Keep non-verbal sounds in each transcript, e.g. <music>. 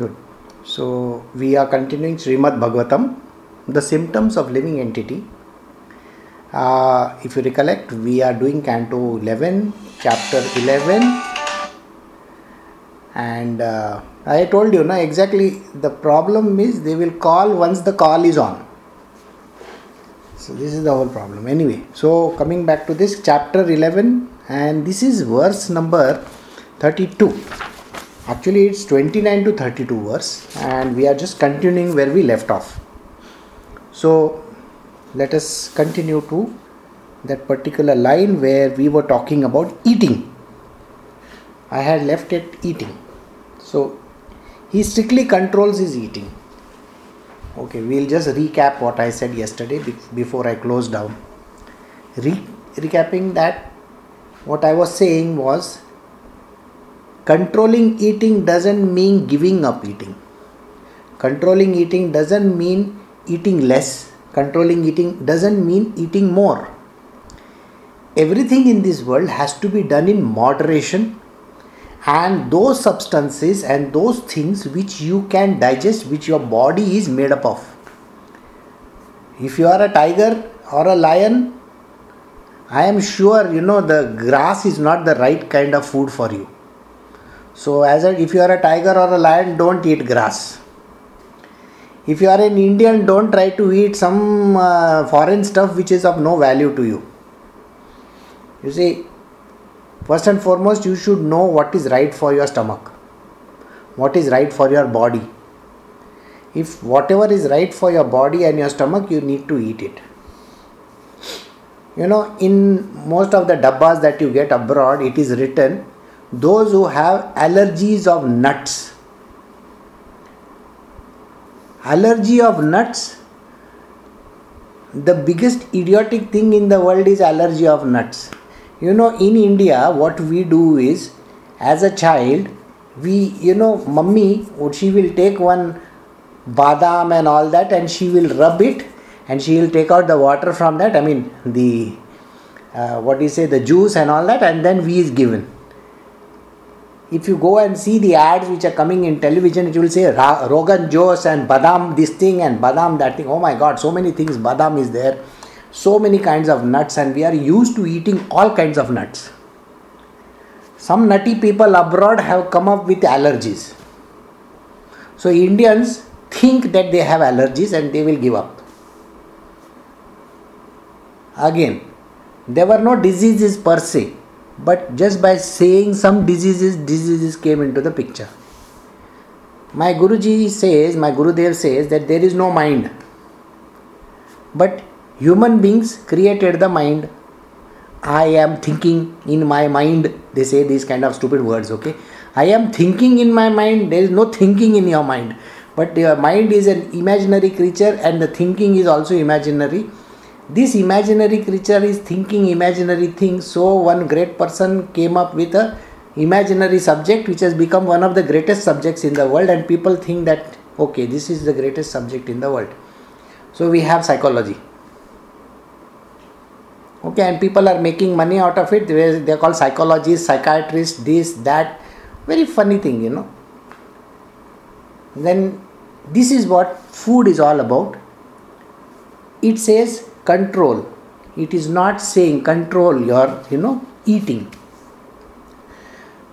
Good. So we are continuing Srimad Bhagavatam, the symptoms of living entity. Uh, if you recollect, we are doing Canto 11, Chapter 11, and uh, I told you, na exactly the problem is they will call once the call is on. So this is the whole problem. Anyway, so coming back to this chapter 11, and this is verse number 32. Actually, it's 29 to 32 verse, and we are just continuing where we left off. So let us continue to that particular line where we were talking about eating. I had left it eating. So he strictly controls his eating. Okay, we'll just recap what I said yesterday before I close down. Re- recapping that, what I was saying was controlling eating doesn't mean giving up eating. Controlling eating doesn't mean eating less. Controlling eating doesn't mean eating more. Everything in this world has to be done in moderation and those substances and those things which you can digest which your body is made up of if you are a tiger or a lion i am sure you know the grass is not the right kind of food for you so as a, if you are a tiger or a lion don't eat grass if you are an indian don't try to eat some uh, foreign stuff which is of no value to you you see First and foremost, you should know what is right for your stomach, what is right for your body. If whatever is right for your body and your stomach, you need to eat it. You know, in most of the dabbas that you get abroad, it is written those who have allergies of nuts. Allergy of nuts, the biggest idiotic thing in the world is allergy of nuts. You know in india what we do is as a child we you know mummy or she will take one badam and all that and she will rub it and she will take out the water from that i mean the uh, what do you say the juice and all that and then we is given if you go and see the ads which are coming in television it will say rogan josh and badam this thing and badam that thing oh my god so many things badam is there so many kinds of nuts and we are used to eating all kinds of nuts. Some nutty people abroad have come up with allergies. So Indians think that they have allergies and they will give up. Again, there were no diseases per se, but just by saying some diseases, diseases came into the picture. My Guruji says, my Gurudev says that there is no mind. But human beings created the mind. I am thinking in my mind. They say these kind of stupid words okay? I am thinking in my mind. There is no thinking in your mind. But your mind is an imaginary creature and the thinking is also imaginary this imaginary creature is thinking imaginary things so one great person came up with a imaginary subject which has become one of the greatest subjects in the world and people think that okay this is the greatest subject in the world. So we have psychology. Okay and people are making money out of it. They are called psychologists psychiatrists this that. Very funny thing you know. Then this is what food is all about. It says control it is not saying control your you know eating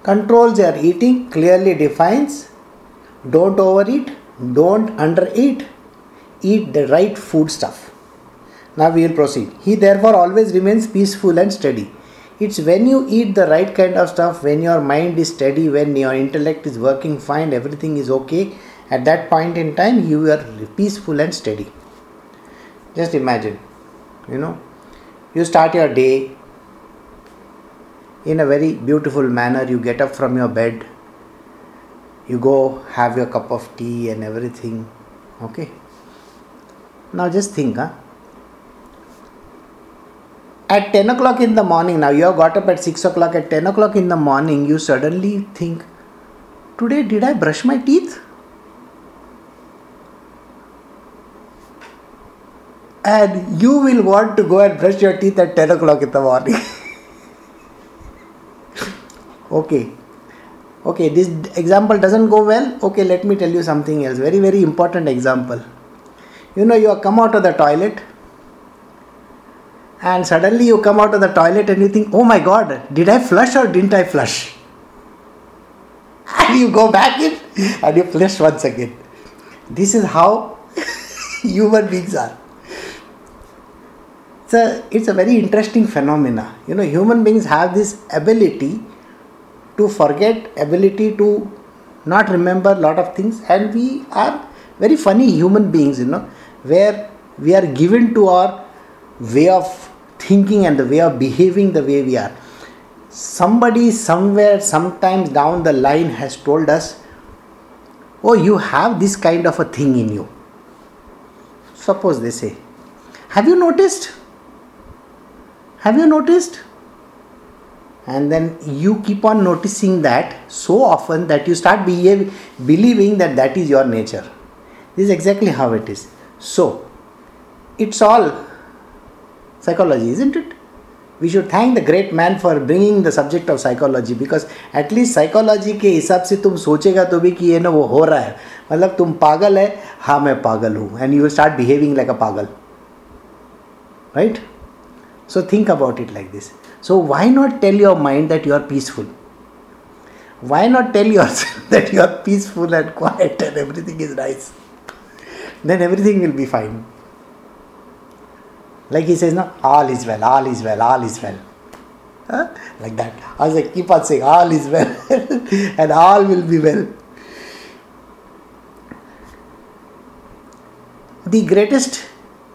controls your eating clearly defines don't overeat don't undereat eat the right food stuff now we will proceed. He therefore always remains peaceful and steady. It's when you eat the right kind of stuff, when your mind is steady, when your intellect is working fine, everything is okay. At that point in time, you are peaceful and steady. Just imagine, you know, you start your day in a very beautiful manner. You get up from your bed, you go have your cup of tea and everything. Okay. Now just think, huh? at 10 o'clock in the morning, now you have got up at 6 o'clock, at 10 o'clock in the morning, you suddenly think, Today, did I brush my teeth? And you will want to go and brush your teeth at 10 o'clock in the morning. <laughs> okay. Okay, this example doesn't go well. Okay, let me tell you something else. Very, very important example. You know, you come out of the toilet and suddenly you come out of the toilet and you think, oh my god, did I flush or didn't I flush? <laughs> And you go back in and you flush once again. This is how <laughs> human beings are. So it's a very interesting phenomena. You know, human beings have this ability to forget, ability to not remember a lot of things, and we are very funny human beings, you know, where we are given to our way of thinking and the way of behaving the way we are. Somebody somewhere, sometimes down the line, has told us, Oh, you have this kind of a thing in you. Suppose they say, Have you noticed? Have you noticed? And then you keep on noticing that so often that you start behave, believing that that is your nature. This is exactly how it is. So, it's all psychology, isn't it? We should thank the great man for bringing the subject of psychology because at least psychology के हिसाब से तुम सोचेगा तो भी कि ये ना वो हो रहा है मतलब तुम पागल है हाँ मैं पागल हूँ and you will start behaving like a pagal right So think about it like this. So why not tell your mind that you are peaceful? Why not tell yourself <laughs> that you are peaceful and quiet and everything is nice? Then everything will be fine. Like he says, no, all is well, all is well, all is well. Huh? Like that. I like, keep on saying, all is well, <laughs> and all will be well. The greatest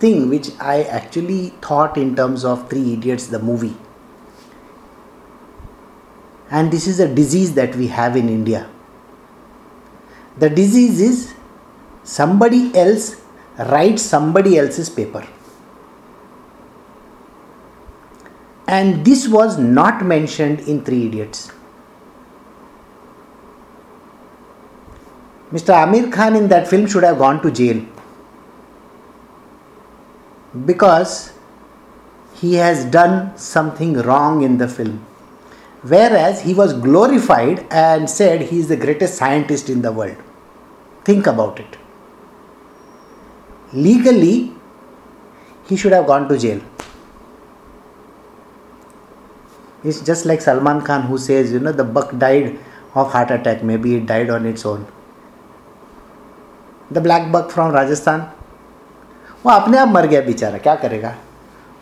thing which I actually thought in terms of Three Idiots, the movie. And this is a disease that we have in India. The disease is somebody else writes somebody else's paper. And this was not mentioned in Three Idiots. Mr. Aamir Khan in that film should have gone to jail because he has done something wrong in the film. Whereas he was glorified and said he is the greatest scientist in the world. Think about it. Legally, he should have gone to jail. It's just like Salman Khan who says, you know, the buck died of heart attack. Maybe it died on its own. The black buck from Rajasthan, वो अपने आप मर गया बेचारा, क्या करेगा?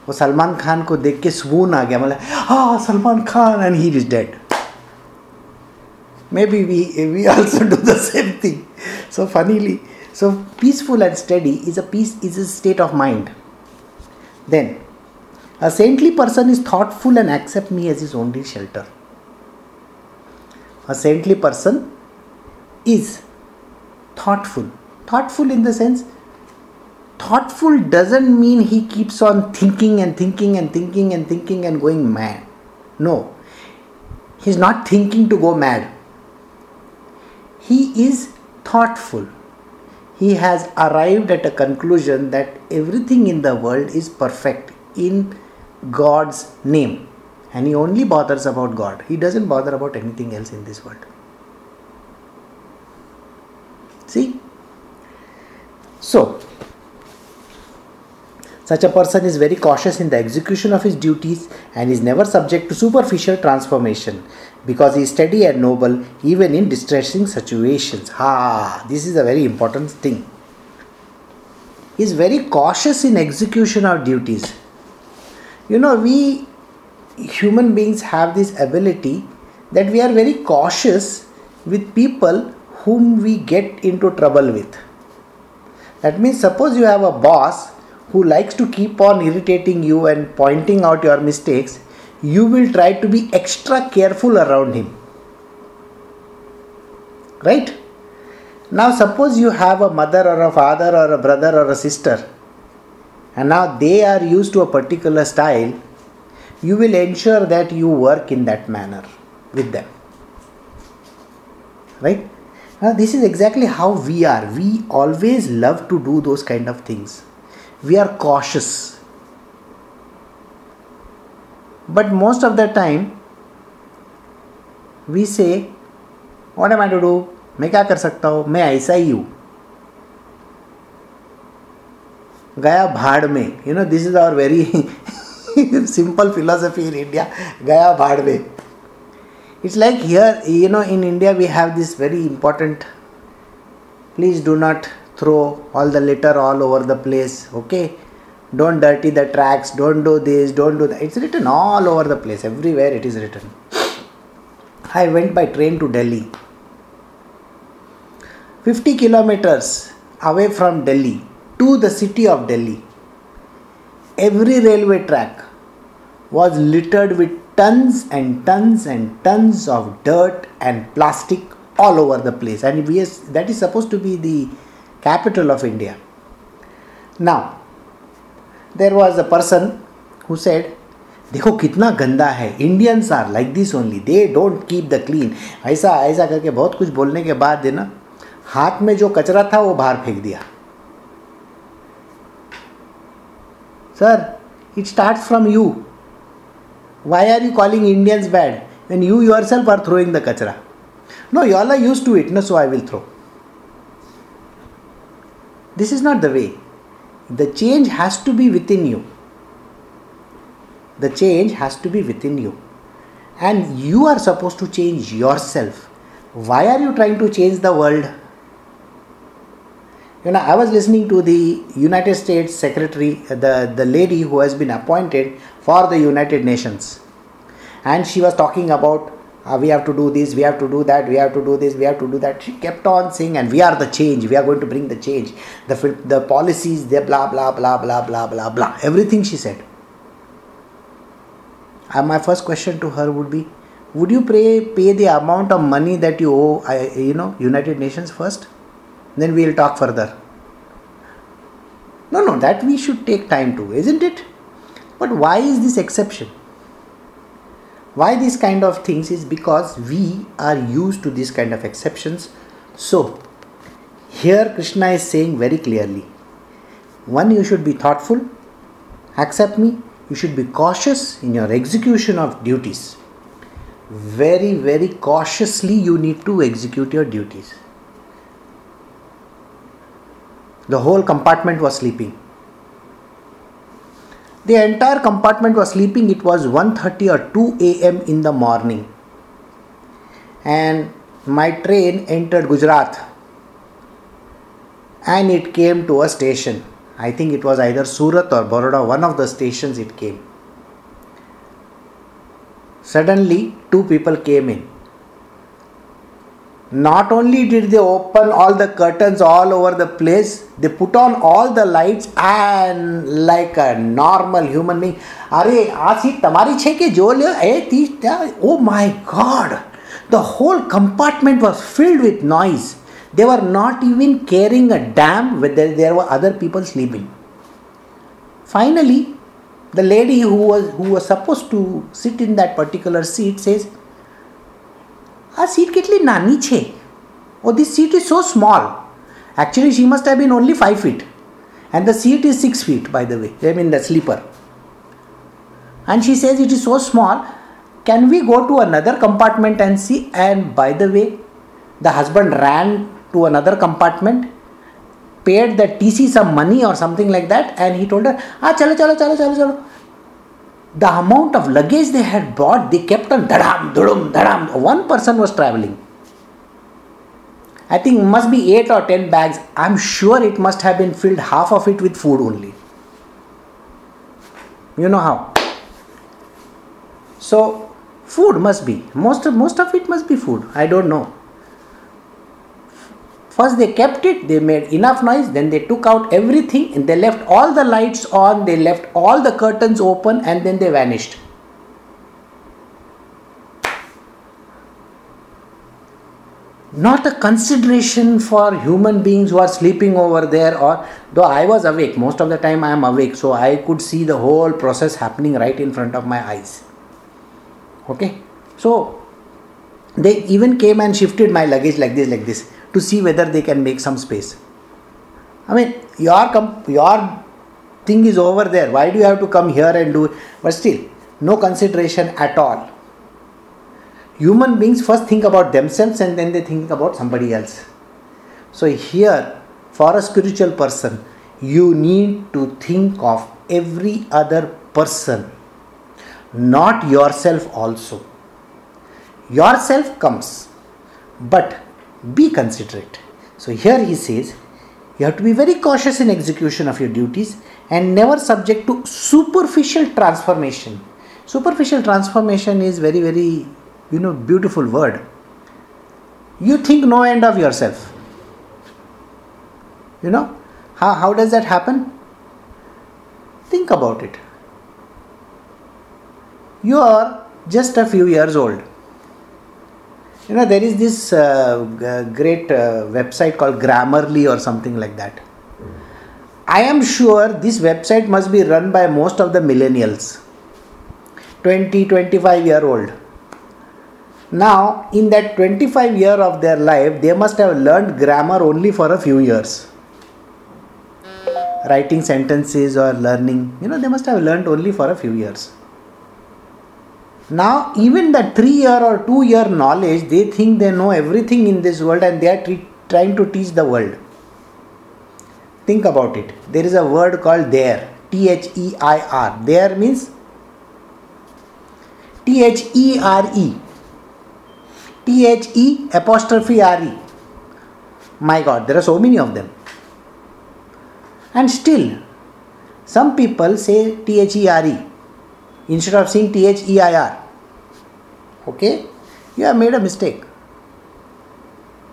वो सलमान खान को देख के सुबून आ गया मतलब हाँ Salman Khan and he is dead maybe we we also do the same thing so funnily so peaceful and study is a peace is a state of mind then a saintly person is thoughtful and accept me as is only shelter a saintly person is thoughtful thoughtful in the sense thoughtful doesn't mean he keeps on thinking and thinking and thinking and thinking and going mad. No, he's not thinking to go mad. He is thoughtful. He has arrived at a conclusion that everything in the world is perfect in God's name. And he only bothers about God. He doesn't bother about anything else in this world. See? So, such a person is very cautious in the execution of his duties and is never subject to superficial transformation because he is steady and noble even in distressing situations. Ha! This is a very important thing. He is very cautious in execution of duties. You know, we human beings have this ability that we are very cautious with people whom we get into trouble with. That means, suppose you have a boss who likes to keep on irritating you and pointing out your mistakes, you will try to be extra careful around him. Right? Now, suppose you have a mother or a father or a brother or a sister, and now they are used to a particular style, you will ensure that you work in that manner with them. Right? Now, this is exactly how we are. We always love to do those kind of things we are cautious. But most of the time, we say, what M I to do मैं क्या कर सकता हूँ मैं ऐसा ही हूँ गया भाड़ में you know this is our very simple philosophy in India गया भाड़ में it's like here you know in India we have this very important please do not throw all the litter all over the place okay? Don't dirty the tracks don't do this don't do that. It's written all over the place everywhere it is written. I went by train to delhi. 50 kilometers away from delhi to the city of delhi every railway track was littered with tons and tons and tons of dirt and plastic all over the place. And yes, that is supposed to be the capital of india. Now there was a person who said देखो कितना गंदा है। Indians are like this only they don't keep the clean ऐसा ऐसा करके बहुत कुछ बोलने के बाद ना, हाथ में जो कचरा था वो बाहर फेंक दिया। Sir it start from you why are you calling Indians bad when you yourself are throwing the kachra. No you all are use to it no so I will throw This is not the way. The change has to be within you. The change has to be within you. And you are supposed to change yourself. Why are you trying to change the world? you know i was listening to the united states secretary uh, the the lady who has been appointed for the united nations and she was talking about uh, we have to do this, we have to do that, we have to do this, we have to do that. She kept on saying, and we are the change, we are going to bring the change. The, the policies, the blah, blah, blah, blah, blah, blah, blah. Everything she said. And my first question to her would be, would you pay, pay the amount of money that you owe, uh, you know, United Nations first? Then we'll talk further. No, no, that we should take time to, isn't it? But why is this exception? Why these kind of things is because we are used to these kind of exceptions. So here krishna is saying very clearly one you should be thoughtful accept me you should be cautious in your execution of duties. Very very cautiously you need to execute your duties. The whole compartment was sleeping the entire compartment was sleeping. It was 1:30 or 2 a.m. in the morning. And my train entered Gujarat and it came to a station. I think it was either Surat or Baroda, one of the stations it came. Suddenly, two people came in not only did they open all the curtains all over the place they put on all the lights and like a normal human being. અરે આ seat તમારી છે કે જો લ્યો એ તી ઓ my god the they were not even caring a damn whether there were other people sleeping. Finally the lady who was who was supposed to sit in that particular seat says આ seat કેટલી નાની છે ઓ this seat is so small actually she must have been only 5 feet and the seat is 6 feet by the way i mean the sleeper and she says it is so small can we go to another compartment and see and by the way the husband ran to another compartment paid the tc some money or something like that and he told her ah chalo chalo chalo chalo chalo the amount of luggage they had brought, they kept on dhadam, dhudum. One person was traveling. I think must be eight or ten bags. I'm sure it must have been filled half of it with food only. You know how? So food must be most of most of it must be food. I don't know. First, they kept it, they made enough noise, then they took out everything and they left all the lights on, they left all the curtains open, and then they vanished. Not a consideration for human beings who are sleeping over there, or though I was awake, most of the time I am awake, so I could see the whole process happening right in front of my eyes. Okay, so they even came and shifted my luggage like this, like this to see whether they can make some space. I mean, your comp- your thing is over there. Why do you have to come here and do? It? But still, no consideration at all. Human beings first think about themselves and then they think about somebody else. So, here, for a spiritual person, you need to think of every other person, not yourself also. Yourself comes, but be considerate. So, here he says, you have to be very cautious in execution of your duties and never subject to superficial transformation. Superficial transformation is very, very you know beautiful word. You think no end of yourself. You know how, how does that happen? Think about it. You are just a few years old you know there is this uh, great uh, website called grammarly or something like that i am sure this website must be run by most of the millennials 20 25 year old now, in that 25 year of their life, they must have learned grammar only for a few years. Writing sentences or learning, you know, they must have learned only for a few years. Now, even that three year or two year knowledge, they think they know everything in this world and they are trying to teach the world. Think about it. There is a word called there. T H E I R. There means T H E R E T H E apostrophe R E. My God, there are so many of them. And still, some people say T H E R E instead of seeing THEIR. Okay? You have made a mistake.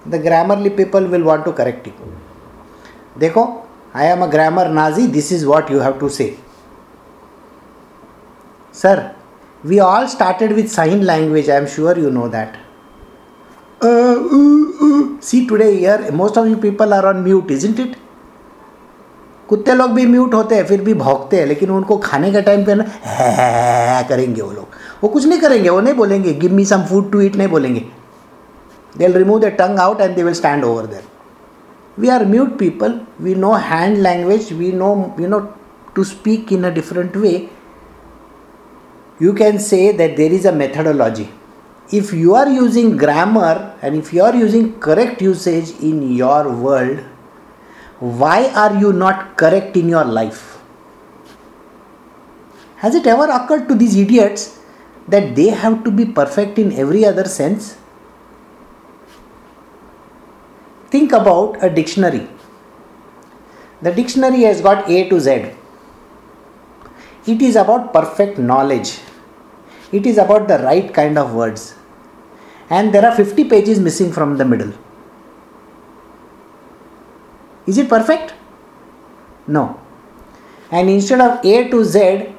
The grammarly people will want to correct you. Dekho, I am a grammar Nazi, this is what you have to say. Sir, we all started with sign language, I am sure you know that. Uh, uh, uh. See, today here, most of you people are on mute, isn't it? कुत्ते लोग भी mute होते हैं फिर भी भौंकते हैं लेकिन उनको खाने के टाइम पे ना है करेंगे वो लोग। वो कुछ नहीं करेंगे वो नहीं बोलेंगे give me some food to eat नहीं बोलेंगे। They will remove the tongue out and they will stand over there we are mute people we know hand language we know you know to speak in a different way you can say that there is a methodology. If you are using grammar and if you are using correct usage in your world, why are you not correct in your life? Has it ever occurred to these idiots that they have to be perfect in every other sense? Think about a dictionary. The dictionary has got A to Z. It is about perfect knowledge. It is about the right kind of words and there are 50 pages missing from the middle. Is it perfect? No. And instead of A to Z,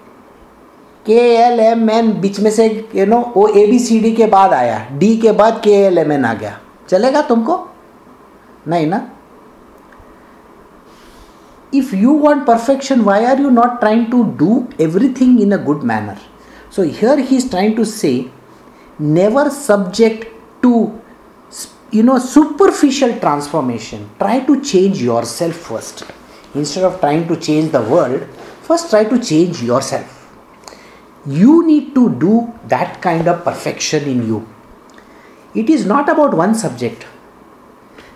K L M N बीच में से you know वो A B C D के बाद आया D के बाद के L M N आ गया चलेगा तुमको नहीं ना if you want perfection why are you not trying to do everything in a good manner so here he is trying to say never subject to you know superficial transformation. Try to change yourself first. Instead of trying to change the world first try to change yourself. You need to do that kind of perfection in you. It is not about one subject.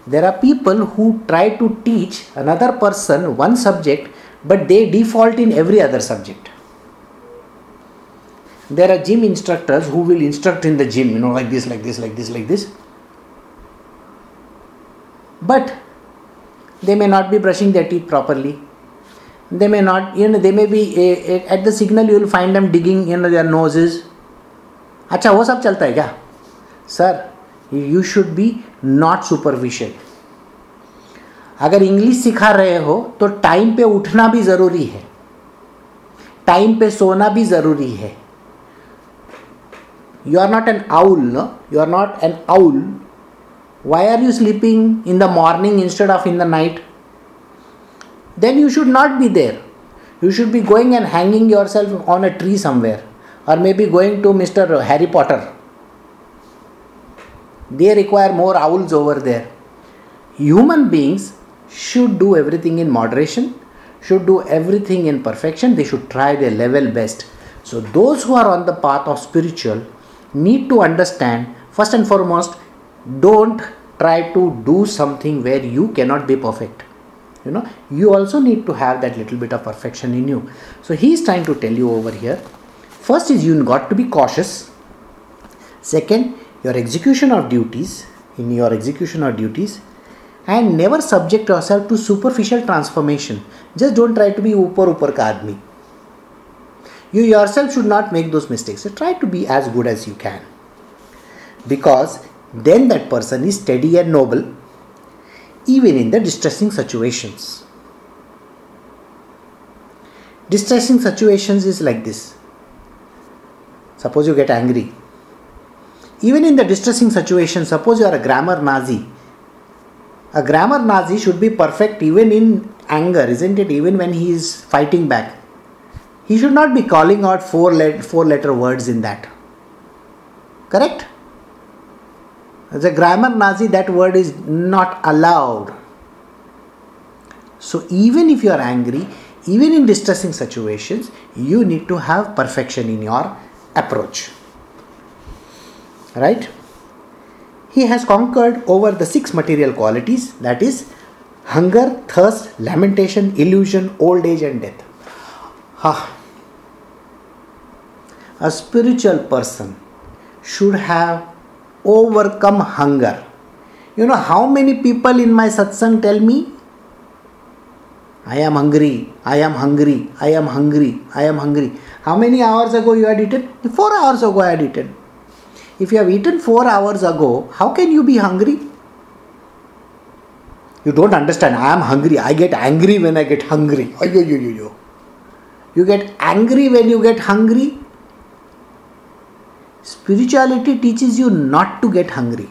There are people who try to teach another person one subject but they default in every other subject. There are gym instructors who will instruct in the gym you know like this like this like this like this but they may not be brushing their teeth properly they may not you know they may be a, a, at the signal you will find them digging you know their noses अच्छा वो सब चलता है क्या sir you should be not superficial अगर English सिखा रहे हो तो टाइम पे उठना भी ज़रूरी है टाइम पे सोना भी ज़रूरी है are not an owl no you are not an owl why are you sleeping in the morning instead of in the night? Then you should not be there. You should be going and hanging yourself on a tree somewhere or maybe going to mr harry potter. They require more owls over there. Human beings should do everything in moderation should do everything in perfection. They should try their level best. So those who are on the path of spiritual need to understand first and foremost don't try to do something where you cannot be perfect. You know you also need to have that little bit of perfection in you. So he is trying to tell you over here. First is you got to be cautious. Second your execution of duties in your execution of duties and never subject yourself to superficial transformation. Just don't try to be upar upar ka aadmi. You yourself should not make those mistakes. So try to be as good as you can. Because then that person is steady and noble even in the distressing situations. Distressing situations is like this. Suppose you get angry. Even in the distressing situation, suppose you are a grammar Nazi. A grammar Nazi should be perfect even in anger, isn't it? Even when he is fighting back. He should not be calling out four, let, four letter words in that. Correct? As a grammar Nazi, that word is not allowed. So, even if you are angry, even in distressing situations, you need to have perfection in your approach. Right? He has conquered over the six material qualities that is, hunger, thirst, lamentation, illusion, old age, and death. Ha. A spiritual person should have overcome hunger. You know how many people in my satsang tell me, I am hungry, I am hungry, I am hungry, I am hungry. How many hours ago you had eaten? Four hours ago I had eaten. If you have eaten four hours ago, how can you be hungry? You don't understand. I am hungry. I get angry when I get hungry. Ayo, yo, yo, yo. You get angry when you get hungry. Spirituality teaches you not to get hungry.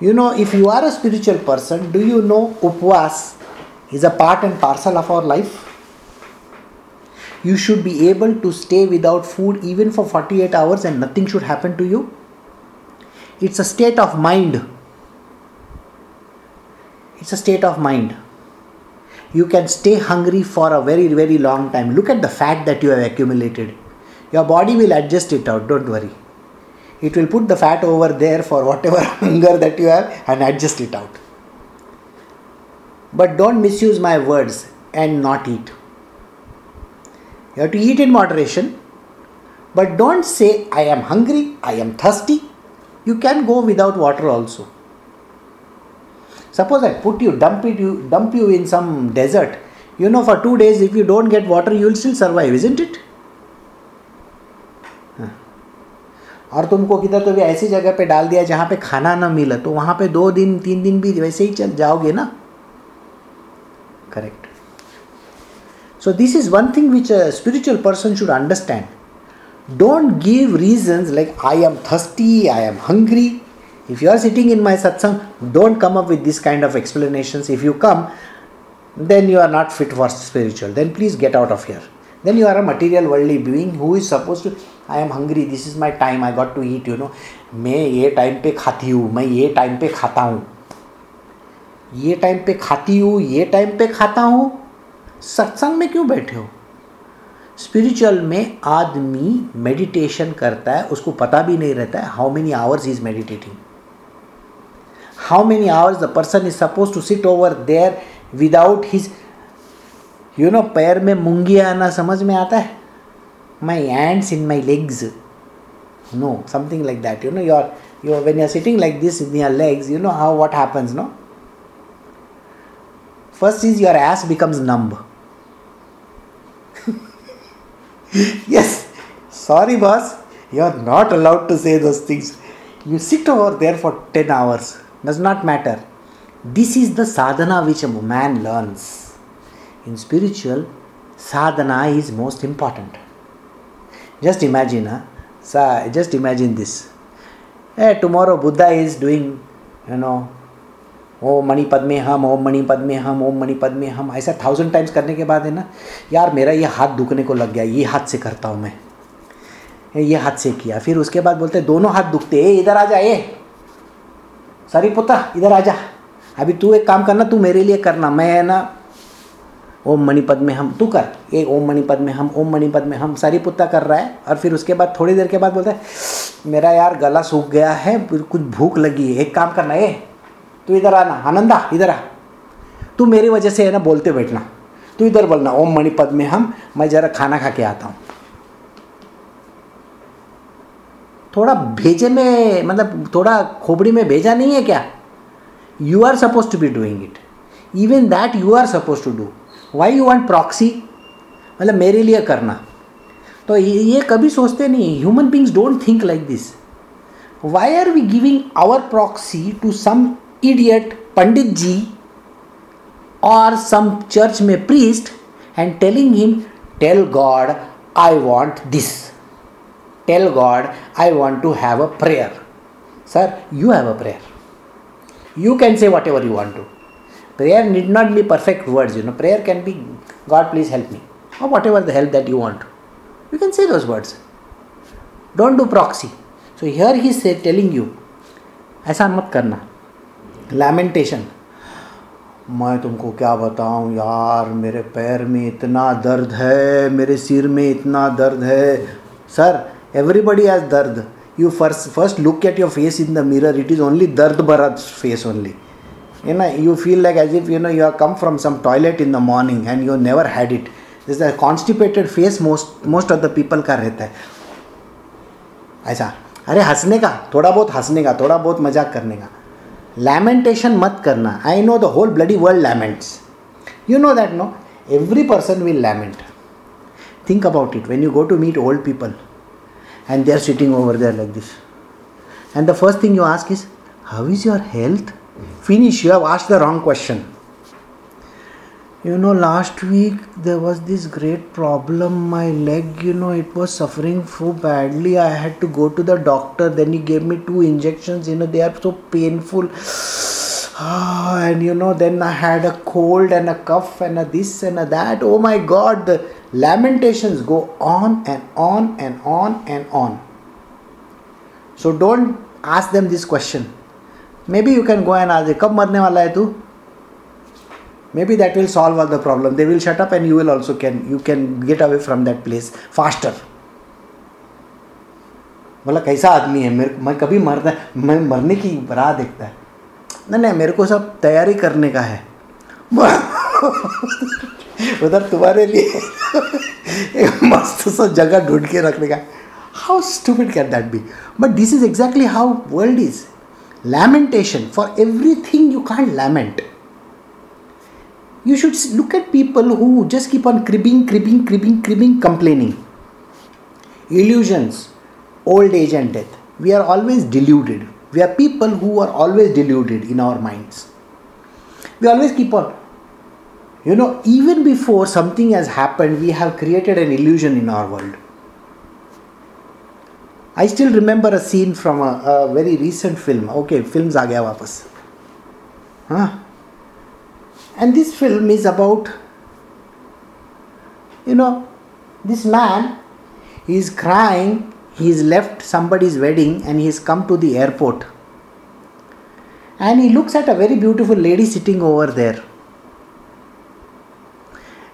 You know, if you are a spiritual person, do you know upvas is a part and parcel of our life? You should be able to stay without food even for 48 hours and nothing should happen to you. It's a state of mind. It's a state of mind. You can stay hungry for a very, very long time. Look at the fat that you have accumulated your body will adjust it out, don't worry. It will put the fat over there for whatever <laughs> hunger that you have and adjust it out. But don't misuse my words and not eat. You have to eat in moderation, but don't say, I am hungry, I am thirsty. You can go without water also. Suppose I put you, dump it, you dump you in some desert. You know, for two days, if you don't get water, you will still survive, isn't it? और तुमको किधर तो भी ऐसी जगह पे डाल दिया जहाँ पे खाना ना मिला तो वहाँ पे दो दिन, तीन दिन भी वैसे ही चल जाओगे ना? Correct so this is one thing which a spiritual person should understand don't give reason like I am thirsty I am hungry if you are sitting in my satsang don't come up with this kind of explanation if you come then you are not fit for spiritual then please get out of your then you are a material worldly being who is supposed to I am hungry this is my time I got to eat you know मैं ये time पे खाती हूँ, मैं ये time पे खाता हूँ। ये टाइम पे खाती हूँ, ये टाइम पे खाता हूँ? सत्संग में क्यों बैठे हो? स्पिरिचुअल में आदमी मेडिटेशन करता है, उसको पता भी नहीं रहता है how many hours is meditating how many hours the person is suppose to sit over there without his you know पैर में मूंगी आना समझ में आता है my hands in my legs no something like that you know you're you when you're sitting like this in your legs you know how what happens no first is your ass becomes numb <laughs> yes sorry boss you're not allowed to say those things you sit over there for 10 hours does not matter this is the sadhana which a man learns In spiritual sadhana is most important. Just imagine, huh? So just imagine this. Hey, tomorrow Buddha is doing, you know, Om mani padme hum Om mani padme हम ओम mani padme हम ऐसा thousand times करने के बाद है ना यार मेरा ये हाथ दुखने को लग गया ये हाथ से करता हूँ मैं। ये हाथ से किया। फिर उसके बाद बोलते दोनों हाथ दुखते ए इधर आ जा ये सॉरी पुत्र इधर आ जा अभी तू एक काम करना तू मेरे लिए करना। मैं है ना ओम मणिपद में हम तू कर। ये ओम मणिपद में हम, ओम मणिपद में हम सारी पुत्ता कर रहा है। और फिर उसके बाद थोड़ी देर के बाद बोलता है, मेरा यार गला सूख गया है, कुछ भूख लगी है, एक काम करना ये। तू इधर आना, आनंदा, इधर आ। तू मेरी वजह से है ना, बोलते बैठना। तू इधर बोलना, ओम मणिपद में हम, मैं जरा खाना खा के आता हूँ। थोड़ा भेजे में मतलब थोड़ा खोपड़ी में भेजा नहीं है क्या? You are suppose to be doing it even that you are suppose to do why you want proxy मतलब मेरे लिए करना। तो ये कभी सोचते नहीं human beings don't think like this why are we giving our proxy to some idiot pandit ji और सम चर्च में priest and telling him tell God I want this tell God I want to have a prayer sir you have a prayer you can say whatever you want to Prayer need not be perfect words, you know. Prayer can be, God, please help me, or whatever the help that you want. You can say those words. Don't do proxy. So here he is telling you, ऐसा मत करना लैमेंटेशन मैं तुमको क्या बताऊँ यार मेरे पैर में इतना दर्द है मेरे सिर में इतना दर्द है sir everybody has dard you first first look at your face in the mirror it is only dard bharat face only you know you feel like as if you know you have come from some toilet in the morning and you never had it this is a constipated face most most of the people का रहता है ऐसा अरे हंसने का थोड़ा बहुत हंसने का थोड़ा बहुत मजाक करने का लैमेंटेशन मत करना I know the whole bloody world laments you know that no every person will lament think about it when you go to meet old people and they are sitting over there like this and the first thing you ask is how is your health Finish, you have asked the wrong question. You know, last week there was this great problem. My leg, you know, it was suffering so badly. I had to go to the doctor. Then he gave me two injections. You know, they are so painful. <sighs> Ah, and you know, then I had a cold and a cough and a this and a that. Oh my God, the lamentations go on and on and on and on. So don't ask them this question may be you can go and आज कब मरने वाला है तू may be that will solve all the problem they will shut up and you will also can you can get away from that place faster बोला, कैसा आदमी है? मेरे मैं कभी मरता मैं मरने की राह देखता है. नहीं नहीं, मेरे को सब तैयारी करने का है. <laughs> उधर तुम्हारे लिए <laughs> एक मस्त सा जगह ढूंढ के रखने का। How stupid can that be but this is exactly how world is lamentation for everything you can't lament. You should look at people who just keep on cribbing cribbing cribbing cribbing complaining. Illusions old age and death. We are always deluded. We are people who are always deluded in our minds. We always keep on you know even before something has happened we have created an illusion in our world I still remember a scene from a very recent film okay film आ गया वापस हाँ and this film is about you know this man he is crying he is left somebody's wedding and he has come to the airport and he looks at a very beautiful lady sitting over there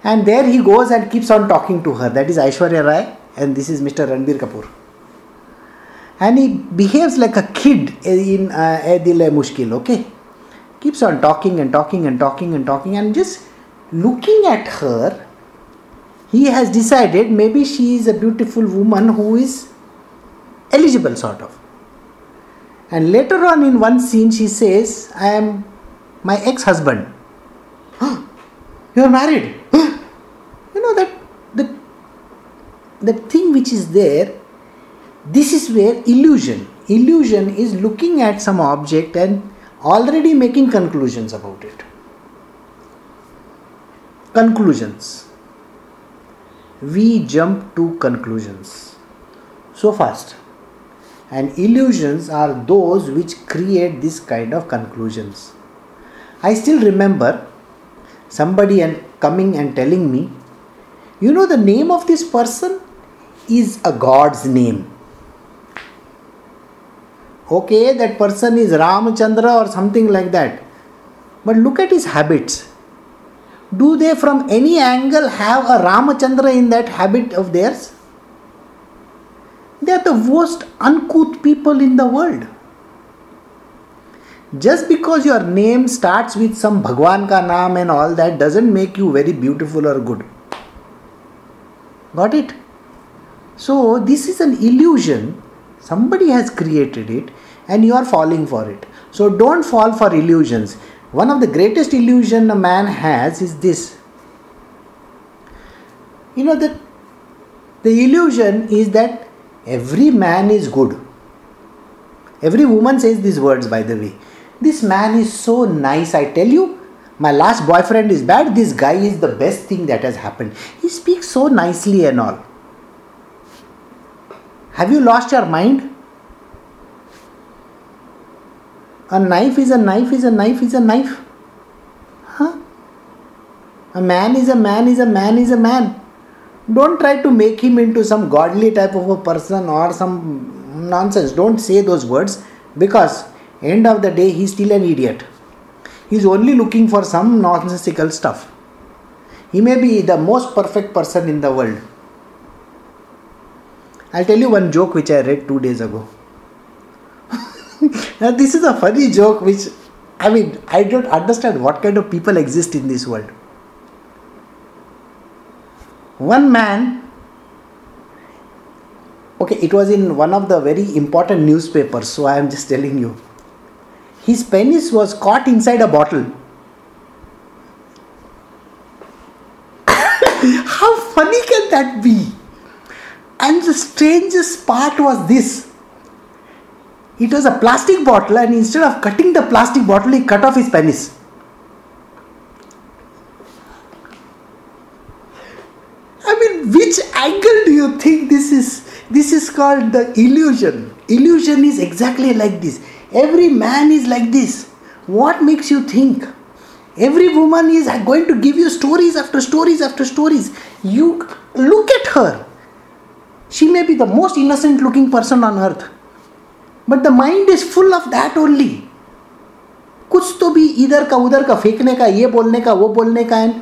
and there he goes and keeps on talking to her that is aishwarya rai and this is mr ranbir kapoor and he behaves like a kid in uh, Mushkil, okay? Keeps on talking and talking and talking and talking and just looking at her, he has decided maybe she is a beautiful woman who is eligible, sort of. And later on in one scene, she says, I am my ex husband. <gasps> you are married. <gasps> you know that the, the thing which is there this is where illusion illusion is looking at some object and already making conclusions about it. Conclusions. We jump to conclusions. So fast. And illusions are those which create this kind of conclusions. I still remember somebody and coming and telling me you know the name of this person is a god's name okay, that person is Ramchandra or something like that. But look at his habits. do they from any angle have a Ramachandra in that habit of theirs? They are the worst uncouth people in the world. Just because your name starts with some Bhagwan ka naam and all that doesn't make you very beautiful or good. Got it? So, this is an illusion. Somebody has created it and you are falling for it. So, don't fall for illusions. One of the greatest illusion a man has is this. You know that the illusion is that every man is good. Every woman says these words, by the way. This man is so nice, I tell you. My last boyfriend is bad. This guy is the best thing that has happened. He speaks so nicely and all. Have you lost your mind? A knife is a knife is a knife is a knife. Huh? A man is a man is a man is a man. Don't try to make him into some godly type of a person or some nonsense. Don't say those words because End of the day, he's still an idiot. He's only looking for some nonsensical stuff. He may be the most perfect person in the world. I'll tell you one joke which I read two days ago. <laughs> now, this is a funny joke which, I mean, I don't understand what kind of people exist in this world. One man, okay, it was in one of the very important newspapers, so I am just telling you his penis was caught inside a bottle. <laughs> How funny can that be? And the strangest part was this it was a plastic bottle, and instead of cutting the plastic bottle, he cut off his penis. I mean, which angle do you think this is? This is called the illusion. Illusion is exactly like this Every man is like this. What makes you think? Every woman is going to give you stories after stories after stories. You look at her. She may be the most innocent looking person on earth. But the mind is full of that only. कुछ तो भी इधर का उधर का फेंकने का ये बोलने का वो बोलने का and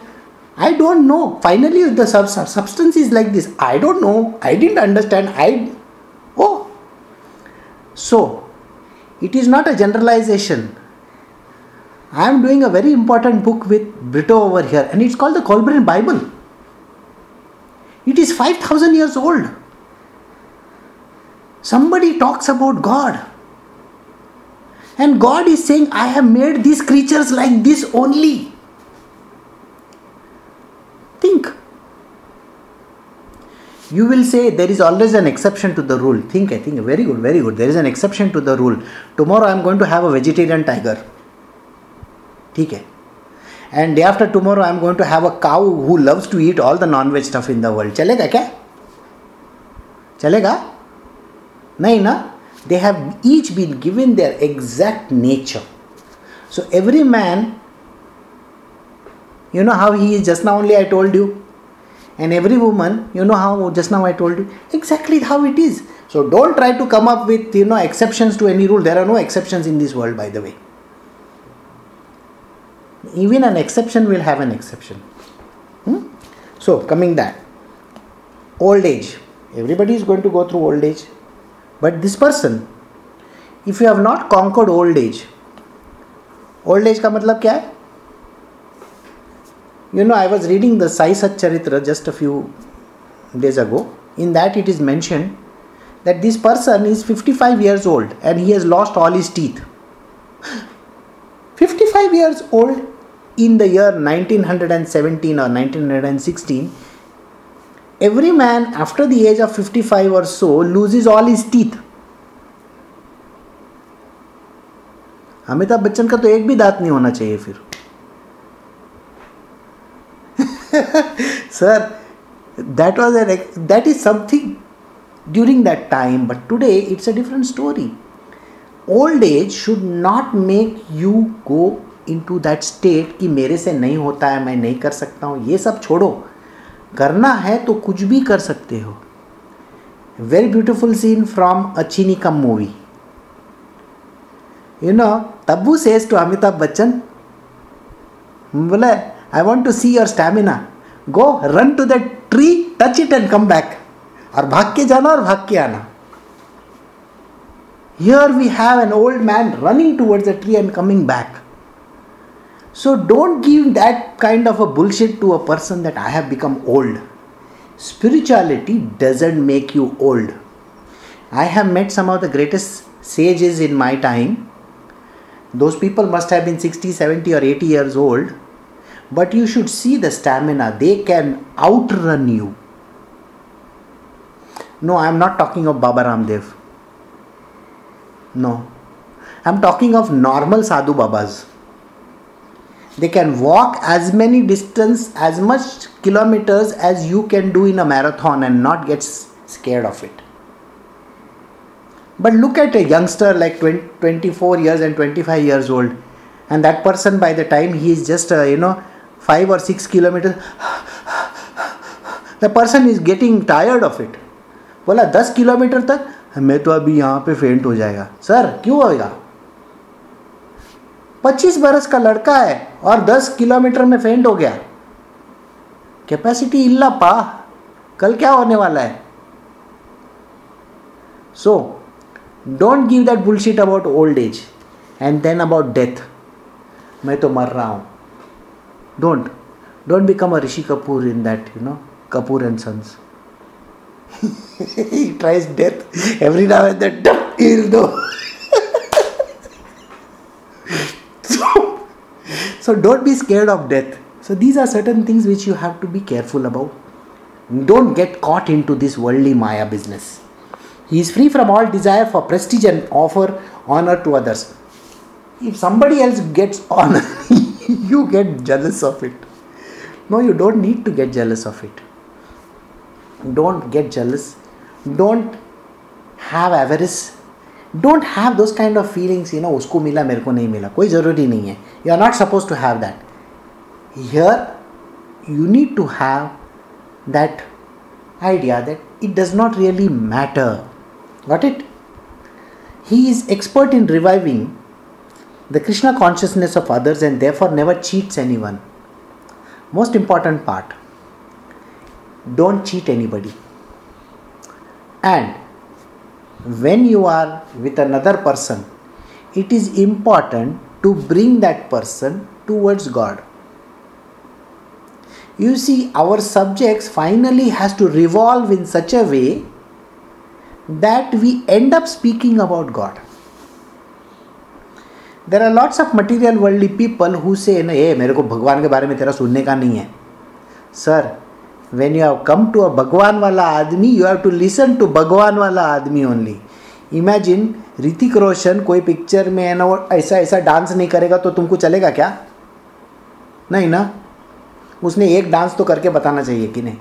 I don't know finally the substance is like this I don't know I didn't understand I oh so it is not a generalization. I am doing a very important book with Brito over here, and it's called the Kolbrin Bible. It is 5000 years old Somebody talks about God. And God is saying, I have made these creatures like this only. Think you will say there is always an exception to the rule. Think, I think, very good, very good. There is an exception to the rule. Tomorrow I am going to have a vegetarian tiger. Okay. And day after tomorrow I am going to have a cow who loves to eat all the non-veg stuff in the world. चलेगा क्या चलेगा Naina, they have each been given their exact nature. So every man, you know how he is just now only I told you, and every woman, you know how just now I told you, exactly how it is. So don't try to come up with you know exceptions to any rule. There are no exceptions in this world, by the way. Even an exception will have an exception. Hmm? So coming back, old age. Everybody is going to go through old age. but this person if you have not conquered old age old age का मतलब क्या है you know, I was reading the Sai Sat Charitra just a few days ago. In that, it is mentioned that this person is 55 years old and he has lost all his teeth. <laughs> 55 years old in the year 1917 or 1916, Every man after the age of fifty five और so loose is all is teeth Amitabh Bachchan का तो एक भी दांत नहीं होना चाहिए फिर। Sir that was an that is something during that time but today it's a different story old age should not make you go in to that state कि मेरे से नहीं होता है, मैं नहीं कर सकता हूँ, ये सब छोड़ो। करना है तो कुछ भी कर सकते हो। Very beautiful scene from अचिनिकम movie you know Tabu says to Amitabh Bachchan बोले I want to see your stamina go run to that tree touch it and come back और भाग के जाना और भाग के आना। Here we have an old man running towards a tree and coming back So don't give that kind of a bullshit to a person that I have become old. Spirituality doesn't make you old. I have met some of the greatest sages in my time. Those people must have been 60, 70, or 80 years old. But you should see the stamina. They can outrun you. No, I am not talking of Baba Ramdev. No. I am talking of normal sadhu babas They can walk as many distance, as much kilometers as you can do in a marathon and not get scared of it. But look at a youngster like 20, 24 years and 25 years old, and that person by the time he is just, uh, you know, 5 or 6 kilometers, the person is getting tired of it. बोला दस kilometre तक मैं तो अभी यहाँ पे फेंट हो जाएगा सर क्यों होएगा पच्चीस बरस का लड़का है और दस किलोमीटर में फेंट हो गया। कैपेसिटी इल्ला पा। कल क्या होने वाला है? So don't give that bullshit about old age and then about death मैं तो मर रहा हूँ। Don't don't become a Rishi Kapoor in that you know Kapoor and sons he tries death every now and so don't be scared of death. So these are certain things which you have to be careful about. Don't get caught into this worldly maya business. He is free from all desire for prestige and offer honor to others. If somebody else gets <laughs> honor you get jealous of it. No you don't need to get jealous of it. Don't get jealous. Don't have avarice don't have those kind of feelings you know उसको मिला मेरे को नहीं मिला कोई ज़रूरी नहीं है you are not supposed to have that here you need to have that idea that it does not really matter got it he is expert in reviving the krishna consciousness of others and therefore never cheats anyone most important part don't cheat anybody and when you are with another person it is important to bring that person towards god you see our subjects finally has to revolve in such a way that we end up speaking about god there are lots of material worldly people who say ना ये मेरे को भगवान के बारे में तेरा सुनने का नहीं है sir when you have come to a भगवान वाला आदमी you have to listen to भगवान वाला आदमी only. Imagine ऋतिक रोशन कोई पिक्चर में है ना वो ऐसा ऐसा डांस नहीं करेगा तो तुमको चलेगा क्या नहीं ना उसने एक डांस तो करके बताना चाहिए कि नहीं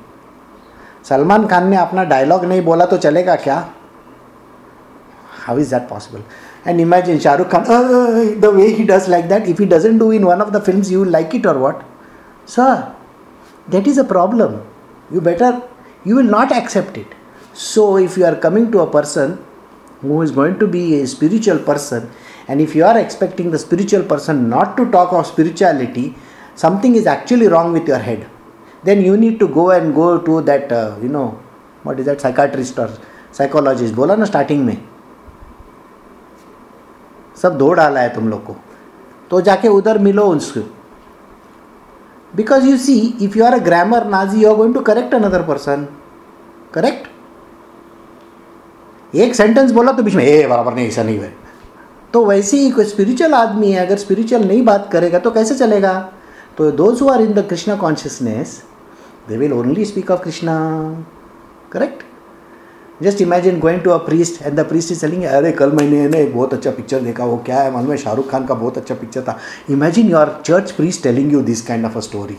सलमान खान ने अपना डायलॉग नहीं बोला तो चलेगा क्या how is that possible and imagine Shahrukh Khan the way he does like that if he doesn't do in one of the film you like it और what sir that is a problem you better you will not accept it so if you are coming to a person who is going to be a spiritual person and if you are expecting the spiritual person not to talk of spirituality something is actually wrong with your head then you need to go and go to that uh, you know what is that psychiatrist or psychologist बोला ना starting में सब धो डाला है तुम लोग को तो जाके उधर मिलो उसको Because you see, if you are a grammar Nazi, you are going to correct another person. Correct? एक सेंटेंस बोला तो बीच में ए बराबर नहीं ऐसा नहीं है तो वैसे ही कोई स्पिरिचुअल आदमी है अगर स्पिरिचुअल नहीं बात करेगा तो कैसे चलेगा तो those who are in the Krishna consciousness they will only speak of Krishna correct just imagine going to a priest and the priest is selling अरे, कल मैंने ना एक बहुत अच्छा पिक्चर देखा, वो क्या है मालूम है? शाहरुख खान का बहुत अच्छा पिक्चर था. Imagine your church priest telling you this kind of a story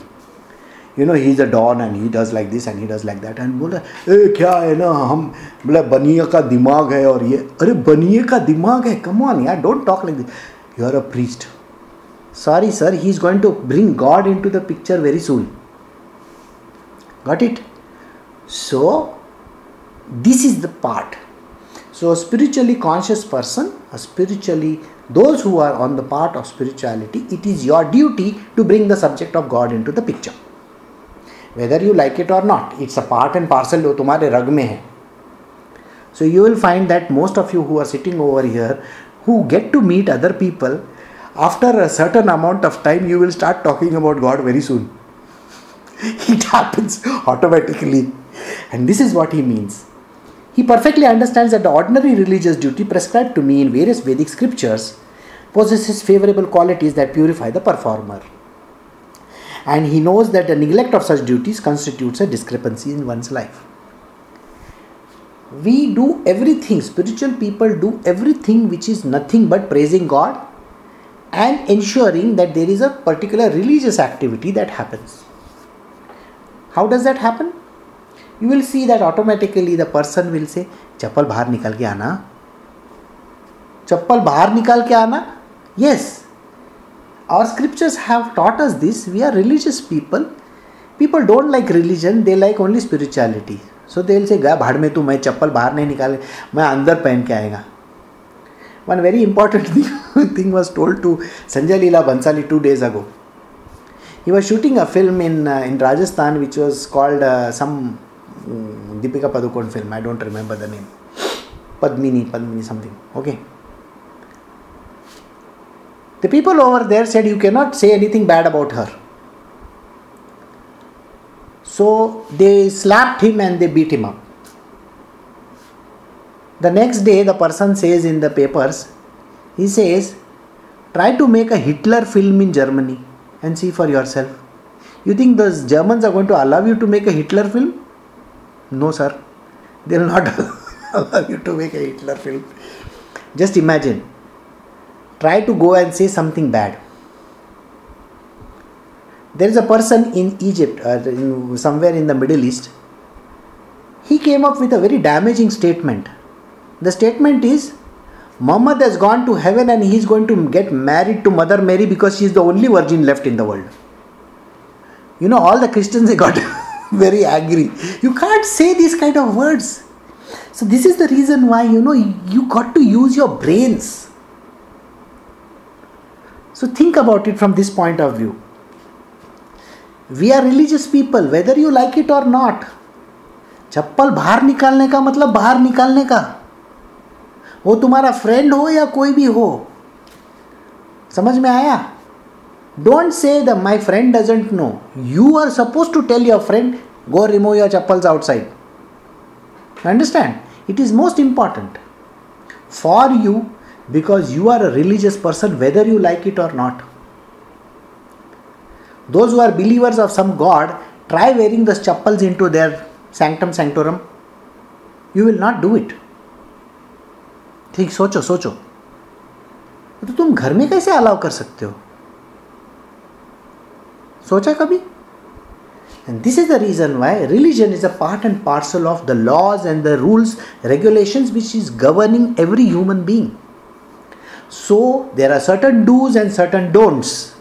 you know he is a don and he does like this and he does like that and बोला, ए, क्या है ना, हम, बोला बनिए का दिमाग है और ये अरे बनिए का दिमाग है कम ऑन यार don't talk like this you are a priest sorry sir he is going to bring God in to the picture very soon got it so this is the part. So a spiritually conscious person a spiritually those who are on the part of spirituality it is your duty to bring the subject of god into the picture. Whether you like it or not it's a part and parcel of tumhare rag mein hai. So you will find that most of you who are sitting over here who get to meet other people after a certain amount of time you will start talking about god very soon. <laughs> It happens automatically. And this is what he means. He perfectly understands that the ordinary religious duty prescribed to me in various Vedic scriptures possesses favorable qualities that purify the performer. And he knows that the neglect of such duties constitutes a discrepancy in one's life. We do everything, spiritual people do everything which is nothing but praising God and ensuring that there is a particular religious activity that happens. How does that happen? You will see that automatically the person will say चप्पल बाहर निकल के आना चप्पल बाहर निकाल के आना yes our scriptures have taught us this we are religious people people don't like religion they like only spirituality so they say गया भाड़ में तू मैं चप्पल बाहर नहीं निकाले मैं अंदर पहन के आएगा one very important thing was told to Sanjay Leela Bhansali two days ago he was shooting a film in in Rajasthan which was called some Hmm, Deepika Padukone film. I don't remember the name. Padmini, Padmini something. Okay. The people over there said you cannot say anything bad about her. So they slapped him and they beat him up. The next day, the person says in the papers, he says, try to make a Hitler film in Germany and see for yourself. You think the Germans are going to allow you to make a Hitler film? No, sir. They will not <laughs> allow you to make a Hitler film. Just imagine. Try to go and say something bad. There is a person in Egypt, or uh, in, somewhere in the Middle East. He came up with a very damaging statement. The statement is Muhammad has gone to heaven and he is going to get married to Mother Mary because she is the only virgin left in the world. You know, all the Christians they got <laughs> very angry. You can't say these kind of words. So, this is the reason why you know you got to use your brains. So, think about it from this point of view. We are religious people, whether you like it or not. चप्पल बाहर निकालने का मतलब बाहर निकालने का वो तुम्हारा फ्रेंड हो या कोई भी हो समझ में आया don't say that my friend doesn't know. You are supposed to tell your friend, go remove your chappals outside. Understand? It is most important for you because you are a religious person, whether you like it or not. Those who are believers of some God, try wearing the chappals into their sanctum sanctorum. You will not do it. ठीक सोचो सोचो तो तुम घर में कैसे allow कर सकते हो सोचा कभी And this is the reason why religion is a part and parcel of the laws and the rules, regulations which is governing every human being. So there are certain do's and certain don'ts.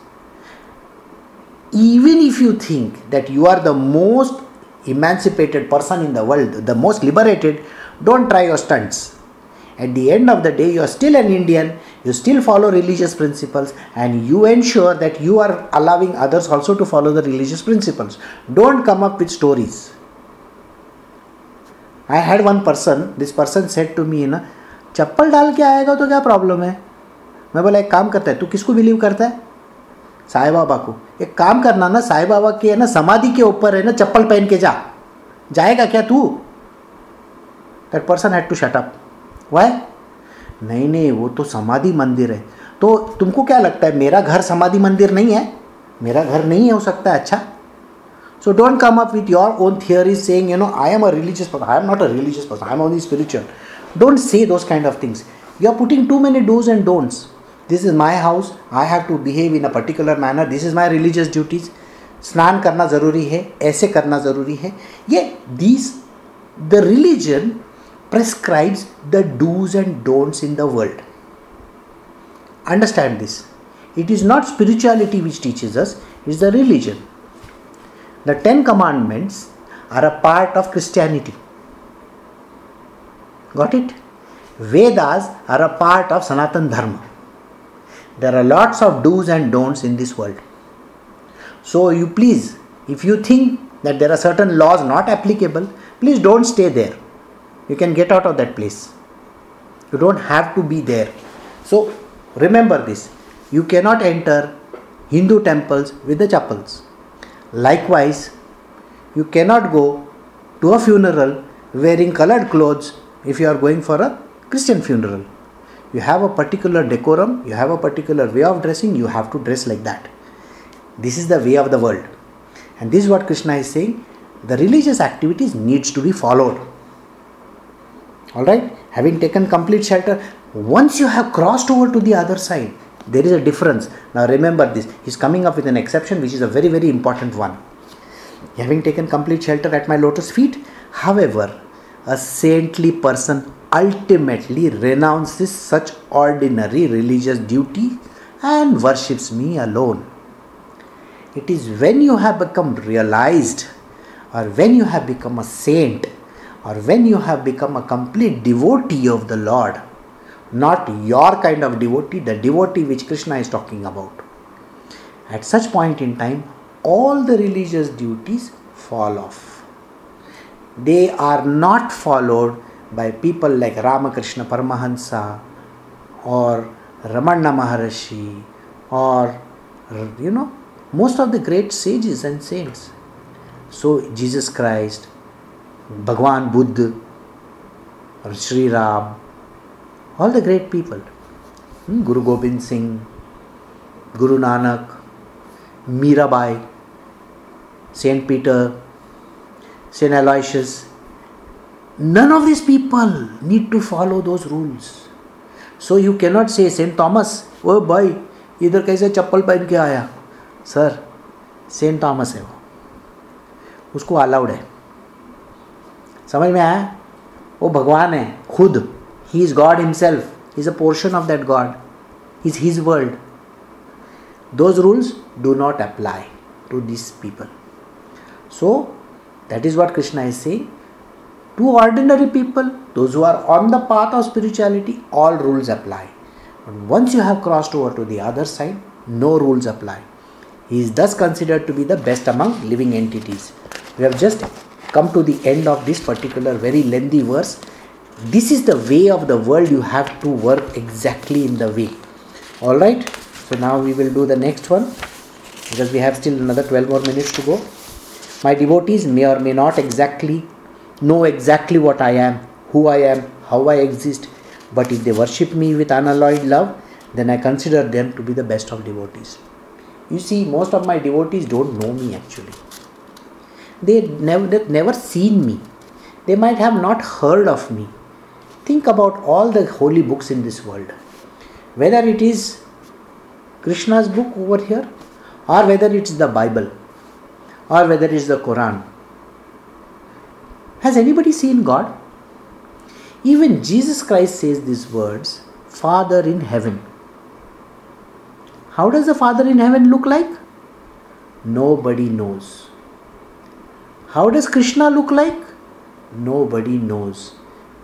Even if you think that you are the most emancipated person in the world, the most liberated, don't try your stunts. At the end of the day, you are still an Indian, you still follow religious principles, and you ensure that you are allowing others also to follow the religious principles. Don't come up with stories. I had one person, this person said to me, ना चप्पल डाल के आएगा तो क्या problem है मैं बोला एक काम करता है तू किसको बिलीव करता है साई बाबा को एक काम करना ना साई बाबा के है ना समाधि के ऊपर है ना चप्पल पहन के जा जाएगा क्या तू that person had to shut up why नहीं नहीं, वो तो समाधि मंदिर है। तो तुमको क्या लगता है, मेरा घर समाधि मंदिर नहीं है? मेरा घर नहीं हो सकता है अच्छा? So don't come up with your own theory saying you know I am a religious person I am not a religious person I am only spiritual don't say those kind of things you are putting too many do's and don'ts this is my house I have to behave in a particular manner this is my religious duties स्नान करना ज़रूरी है ऐसे करना ज़रूरी है ये these the religion prescribes the do's and don'ts in the world. Understand this. It is not spirituality which teaches us, it is the religion. The Ten Commandments are a part of Christianity. Got it? Vedas are a part of Sanatan Dharma. There are lots of do's and don'ts in this world. So, you please, if you think that there are certain laws not applicable, please don't stay there. You can get out of that place. You don't have to be there. So, remember this you cannot enter Hindu temples with the chappals Likewise, you cannot go to a funeral wearing colored clothes if you are going for a Christian funeral. You have a particular decorum, you have a particular way of dressing, you have to dress like that. This is the way of the world. And this is what Krishna is saying. The religious activities needs to be followed. Alright? Having taken complete shelter, once you have crossed over to the other side, there is a difference. Now remember this. He's coming up with an exception which is a very, very important one. Having taken complete shelter at my lotus feet, however, a saintly person ultimately renounces such ordinary religious duty and worships me alone. It is when you have become realized, or when you have become a saint, or when you have become a complete devotee of the Lord, not your kind of devotee, the devotee which Krishna is talking about. At such point in time, all the religious duties fall off. They are not followed by people like Ramakrishna Paramahansa or Ramana Maharshi or you know most of the great sages and saints. So Jesus Christ, भगवान बुद्ध और Shri Ram all the great people Guru Gobind Singh, Guru Nanak, Meerabai, saint Peter, saint Aloysius none of this people need to follow those rules so you cannot say saint Thomas वो भाई इधर कैसे चप्पल पहन के आया? Sir Saint Thomas है वो। उसको अलाउड है। समझ में आया वो भगवान है खुद he is God himself is a portion of that God is his world those rules do not apply to these people so that is what krishna is saying to ordinary people those who are on the path of spirituality all rules apply but once you have crossed over to the other side no rules apply he is thus considered to be the best among living entities. We have just come to the end of this particular very lengthy verse. This is the way of the world you have to work exactly in the way. Alright, so now we will do the next one because we have still another 12 more minutes to go. My devotees may or may not exactly know exactly what I am, who I am, how I exist, but if they worship me with unalloyed love, then I consider them to be the best of devotees. You see, most of my devotees don't know me actually. They never they've never seen me. They might have not heard of me. Think about all the holy books in this world. Whether it is Krishna's book over here, or whether it's the Bible, or whether it's the Quran. Has anybody seen God? Even Jesus Christ says these words Father in heaven. How does the Father in heaven look like? Nobody knows. How does Krishna look like? Nobody knows.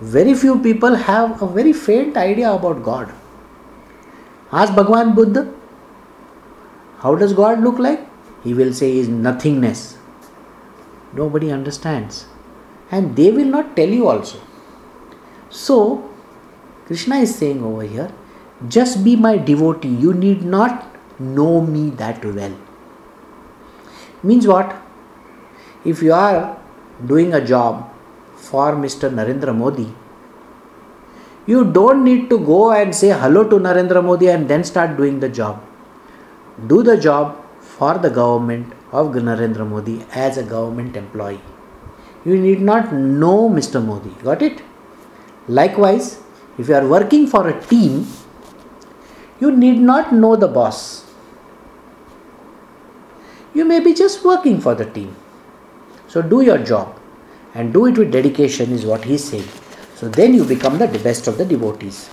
Very few people have a very faint idea about God. Ask Bhagwan Buddha. How does God look like? He will say is nothingness. Nobody understands. And they will not tell you also. So, Krishna is saying over here just be my devotee. You need not know me that well. Means what? If you are doing a job for Mr. Narendra Modi, you don't need to go and say hello to Narendra Modi and then start doing the job. Do the job for the government of Narendra Modi as a government employee. You need not know Mr. Modi. Got it? Likewise, if you are working for a team, you need not know the boss. You may be just working for the team. So do your job and do it with dedication, is what he is saying. So then you become the best of the devotees.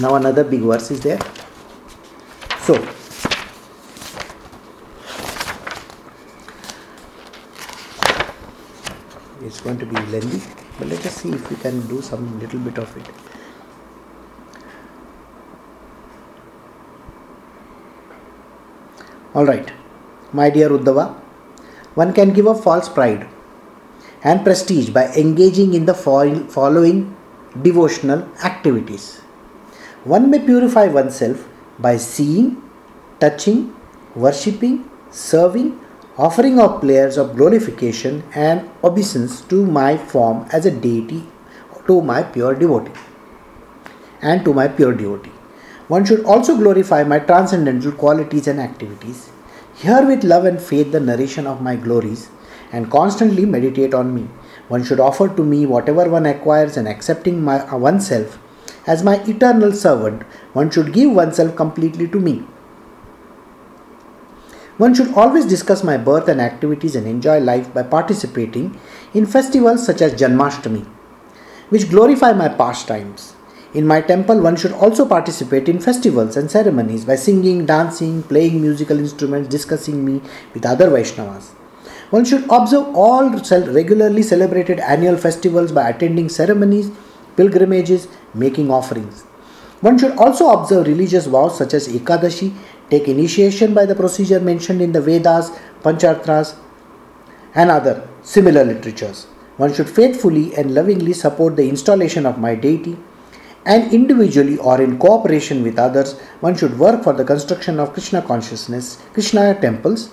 Now another big verse is there. So it's going to be lengthy. But let us see if we can do some little bit of it. Alright, my dear Uddhava, one can give up false pride and prestige by engaging in the following devotional activities. One may purify oneself by seeing, touching, worshipping, serving, offering of prayers of glorification and obeisance to my form as a deity, to my pure devotee, and to my pure devotee. One should also glorify my transcendental qualities and activities. Hear with love and faith the narration of my glories and constantly meditate on me. One should offer to me whatever one acquires and accepting my, uh, oneself as my eternal servant, one should give oneself completely to me. One should always discuss my birth and activities and enjoy life by participating in festivals such as Janmashtami, which glorify my pastimes. In my temple, one should also participate in festivals and ceremonies by singing, dancing, playing musical instruments, discussing me with other Vaishnavas. One should observe all regularly celebrated annual festivals by attending ceremonies, pilgrimages, making offerings. One should also observe religious vows such as Ekadashi, take initiation by the procedure mentioned in the Vedas, Pancharatras, and other similar literatures. One should faithfully and lovingly support the installation of my deity, and individually or in cooperation with others, one should work for the construction of Krishna consciousness, Krishna temples,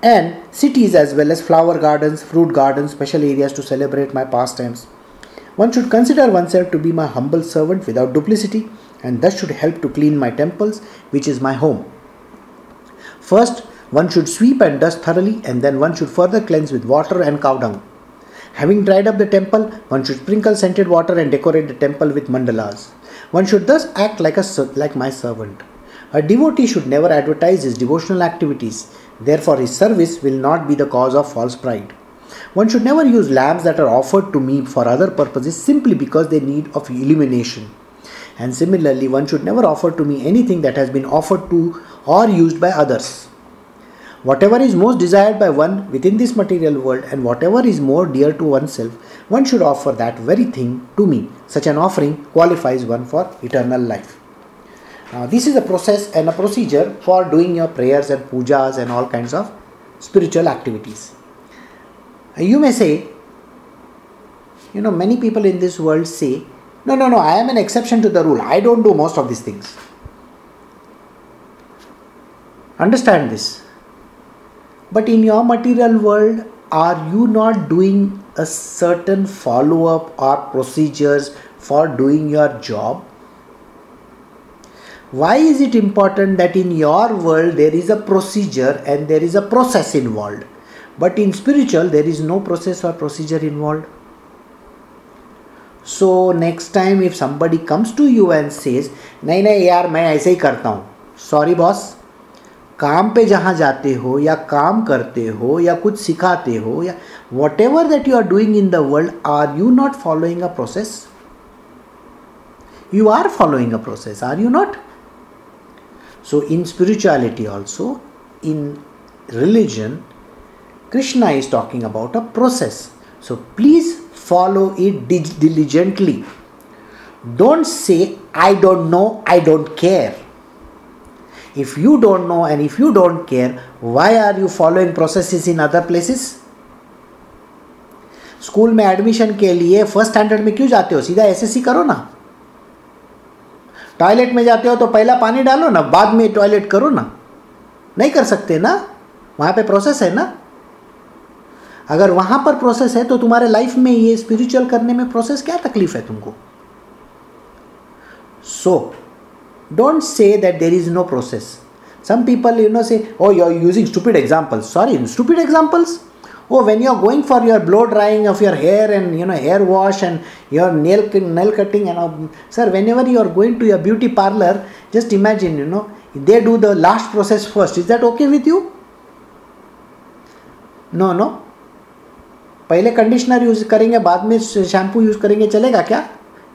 and cities as well as flower gardens, fruit gardens, special areas to celebrate my pastimes. One should consider oneself to be my humble servant without duplicity, and thus should help to clean my temples, which is my home. First, one should sweep and dust thoroughly, and then one should further cleanse with water and cow dung. Having dried up the temple, one should sprinkle scented water and decorate the temple with mandalas. One should thus act like, a, like my servant. A devotee should never advertise his devotional activities, therefore, his service will not be the cause of false pride. One should never use lamps that are offered to me for other purposes simply because they need of illumination. And similarly, one should never offer to me anything that has been offered to or used by others. Whatever is most desired by one within this material world and whatever is more dear to oneself, one should offer that very thing to me. Such an offering qualifies one for eternal life. Now, this is a process and a procedure for doing your prayers and pujas and all kinds of spiritual activities. Uh, you may say, you know, many people in this world say, no, no, no, I am an exception to the rule. I don't do most of these things. Understand this. But in your material world, are you not doing a certain follow up or procedures for doing your job? Why is it important that in your world there is a procedure and there is a process involved? But in spiritual, there is no process or procedure involved. So next time if somebody comes to you and says, नहीं नहीं यार मैं ऐसे ही करता हूँ sorry boss काम पे जहाँ जाते हो या काम करते हो या कुछ सिखाते हो या whatever that you are doing in the world are you not following a process you are following a process are you not so in spirituality also in religion Krishna is talking about a process so please follow it diligently don't say I don't know I don't care if you don't know and if you don't care, why are you following processes in other places? School में admission के लिए first standard में क्यों जाते हो? सीधा SSC करो ना। टॉयलेट में जाते हो तो पहला पानी डालो ना बाद में टॉयलेट करो ना। नहीं कर सकते ना? वहाँ पे प्रोसेस है ना? अगर वहाँ पर प्रोसेस है तो तुम्हारे लाइफ में ये स्पिरिचुअल करने में प्रोसेस क्या तकलीफ़ है तुमको? So so, don't say that there is no process some people you know say oh you're using stupid examples sorry stupid examples oh when you're going for your blow drying of your hair and you know hair wash and your nail nail cutting and all, sir whenever you are going to your beauty parlor just imagine you know they do the last process first is that okay with you no no पहले conditioner use करेंगे बाद में shampoo use करेंगे चलेगा क्या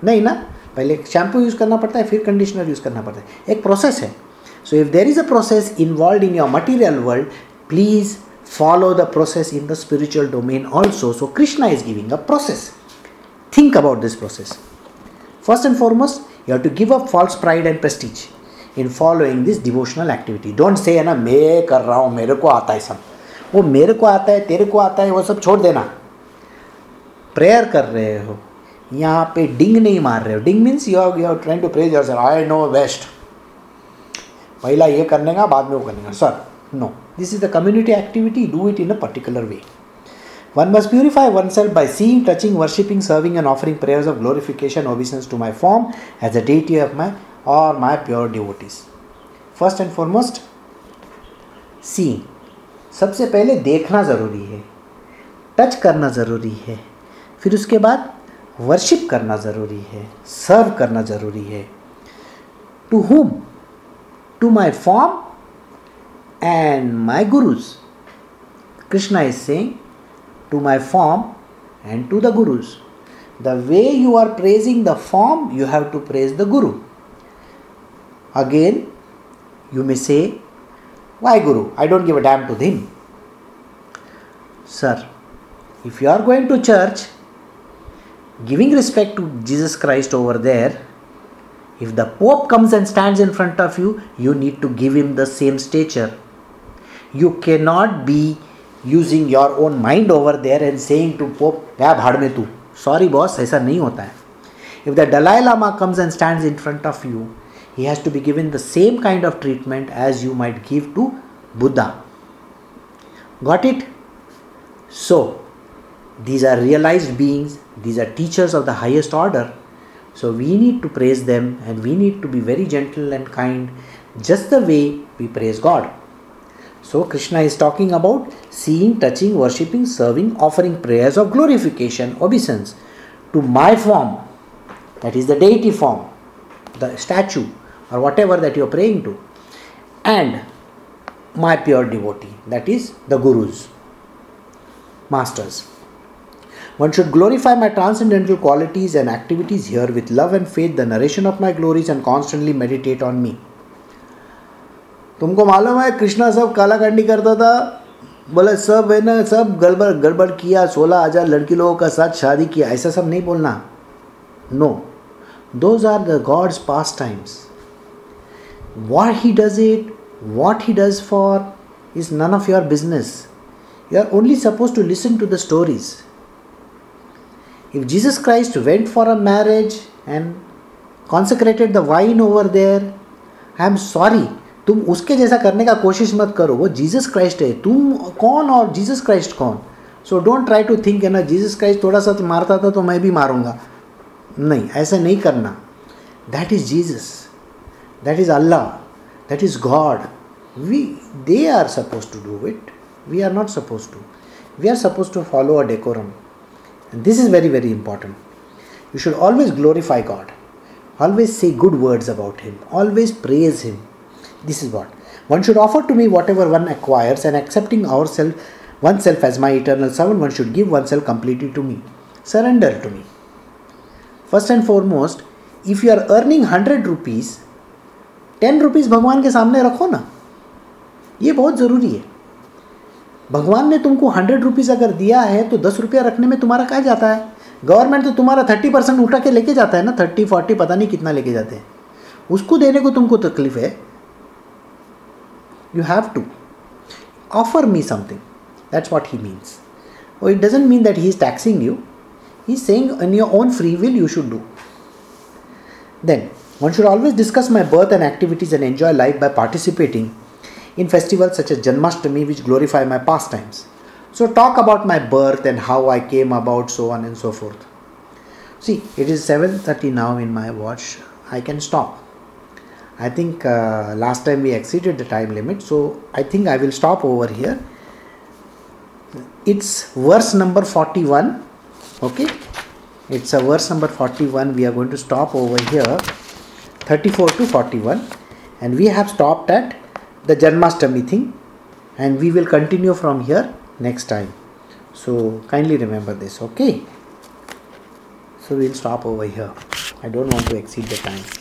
नहीं ना पहले शैम्पू यूज़ करना पड़ता है, फिर कंडीशनर यूज़ करना पड़ता है। एक प्रोसेस है। So if there is a process involve in your material world please follow the process in the spiritual domain also so Krishna is giving a process think about this process first and foremost you have to give up false pride and prestige in following this devotional activity don't say है ना, मैं कर रहा हूँ, मेरे को आता है सब. वो मेरे को आता है, तेरे को आता है, वो सब छोड़ देना। प्रेयर कर रहे हो। यहाँ पे डिंग नहीं मार रहे हो। डिंग means you are you are trying to praise your sir I know best पहला ये करने का, बाद में वो करने का। Sir no this is the community activity do it in a particular way one must purify one self by seeing touching worshipping serving and offering prayers of glorification obeisances to my form as a deity of my और my pure devotees first and foremost see सबसे पहले देखना ज़रूरी है। Touch करना ज़रूरी है। फिर उसके बाद वर्शिप करना ज़रूरी है सर्व करना ज़रूरी है। To whom to my form and my gurus Krishna is sing to my form and to the gurus the way you are praising the form you have to praise the guru again you may say why guru I don't give a damn to them sir if you are going to church giving respect to Jesus Christ over there, if the Pope comes and stands in front of you, you need to give him the same stature. You cannot be using your own mind over there and saying to Pope, क्या भाड़ में तू sorry boss ऐसा नहीं होता है If the Dalai Lama comes and stands in front of you, he has to be given the same kind of treatment as you might give to Buddha. Got it? So, these are realized beings, these are teachers of the highest order. So, we need to praise them and we need to be very gentle and kind, just the way we praise God. So, Krishna is talking about seeing, touching, worshipping, serving, offering prayers of glorification, obeisance to my form, that is the deity form, the statue, or whatever that you are praying to, and my pure devotee, that is the Gurus, masters. One should glorify my transcendental qualities and activities here with love and faith, the narration of my glories, and constantly meditate on me. तुमको मालूम है कृष्णा सब कालाकांडी करता था। बोले सब है ना सब गड़बड़ गड़बड़ किया सोलह हज़ार लड़की लोगों का साथ शादी किया ऐसा सब नहीं बोलना। No those are the gods pastimes what he does it what he does for is none of your business you are only suppose to listen to the stories If Jesus Christ went for a marriage and consecrated the wine over there, I am sorry. तुम उसके जैसा करने का कोशिश मत करो वो Jesus Christ है तुम कौन और जीसस क्राइस्ट कौन so don't try to think है ना जीसस क्राइस्ट थोड़ा सा मारता था तो मैं भी मारूँगा नहीं ऐसा नहीं करना that is Jesus that is Allah, that is God. We they are supposed to do it. We are not supposed to. We are supposed to follow a decorum. And this is very, very important. You should always glorify God. Always say good words about Him. Always praise Him. This is what. One should offer to me whatever one acquires and accepting ourself oneself as my eternal servant, one should give oneself completely to me. Surrender to me. First and foremost, if you are earning 100 rupees, ten rupees भगवान के सामने रखो ना ये बहुत ज़रूरी है भगवान ने तुमको हंड्रेड रुपीज़ अगर दिया है तो दस रुपया रखने में तुम्हारा क्या जाता है? गवर्नमेंट तो तुम्हारा थर्टी परसेंट उठा के लेके जाता है ना थर्टी फोर्टी पता नहीं कितना लेके जाते हैं। उसको देने को तुमको तकलीफ़ है। You have to offer me something that's what he means और it doesn't mean that he is taxing you he is saying in your own free will you should do then one should always discuss my birth and activities and enjoy life by participating in festivals such as Janmashtami, which glorify my pastimes. So, talk about my birth and how I came about, so on and so forth. See, it is 7:30 now in my watch. I can stop. I think uh, last time we exceeded the time limit, so I think I will stop over here. It's verse number 41. Okay, it's a verse number 41. We are going to stop over here. 34 to 41 and we have stopped at the Janmashtami thing and we will continue from here next time. So kindly remember this, okay? So we'll stop over here. I don't want to exceed the time.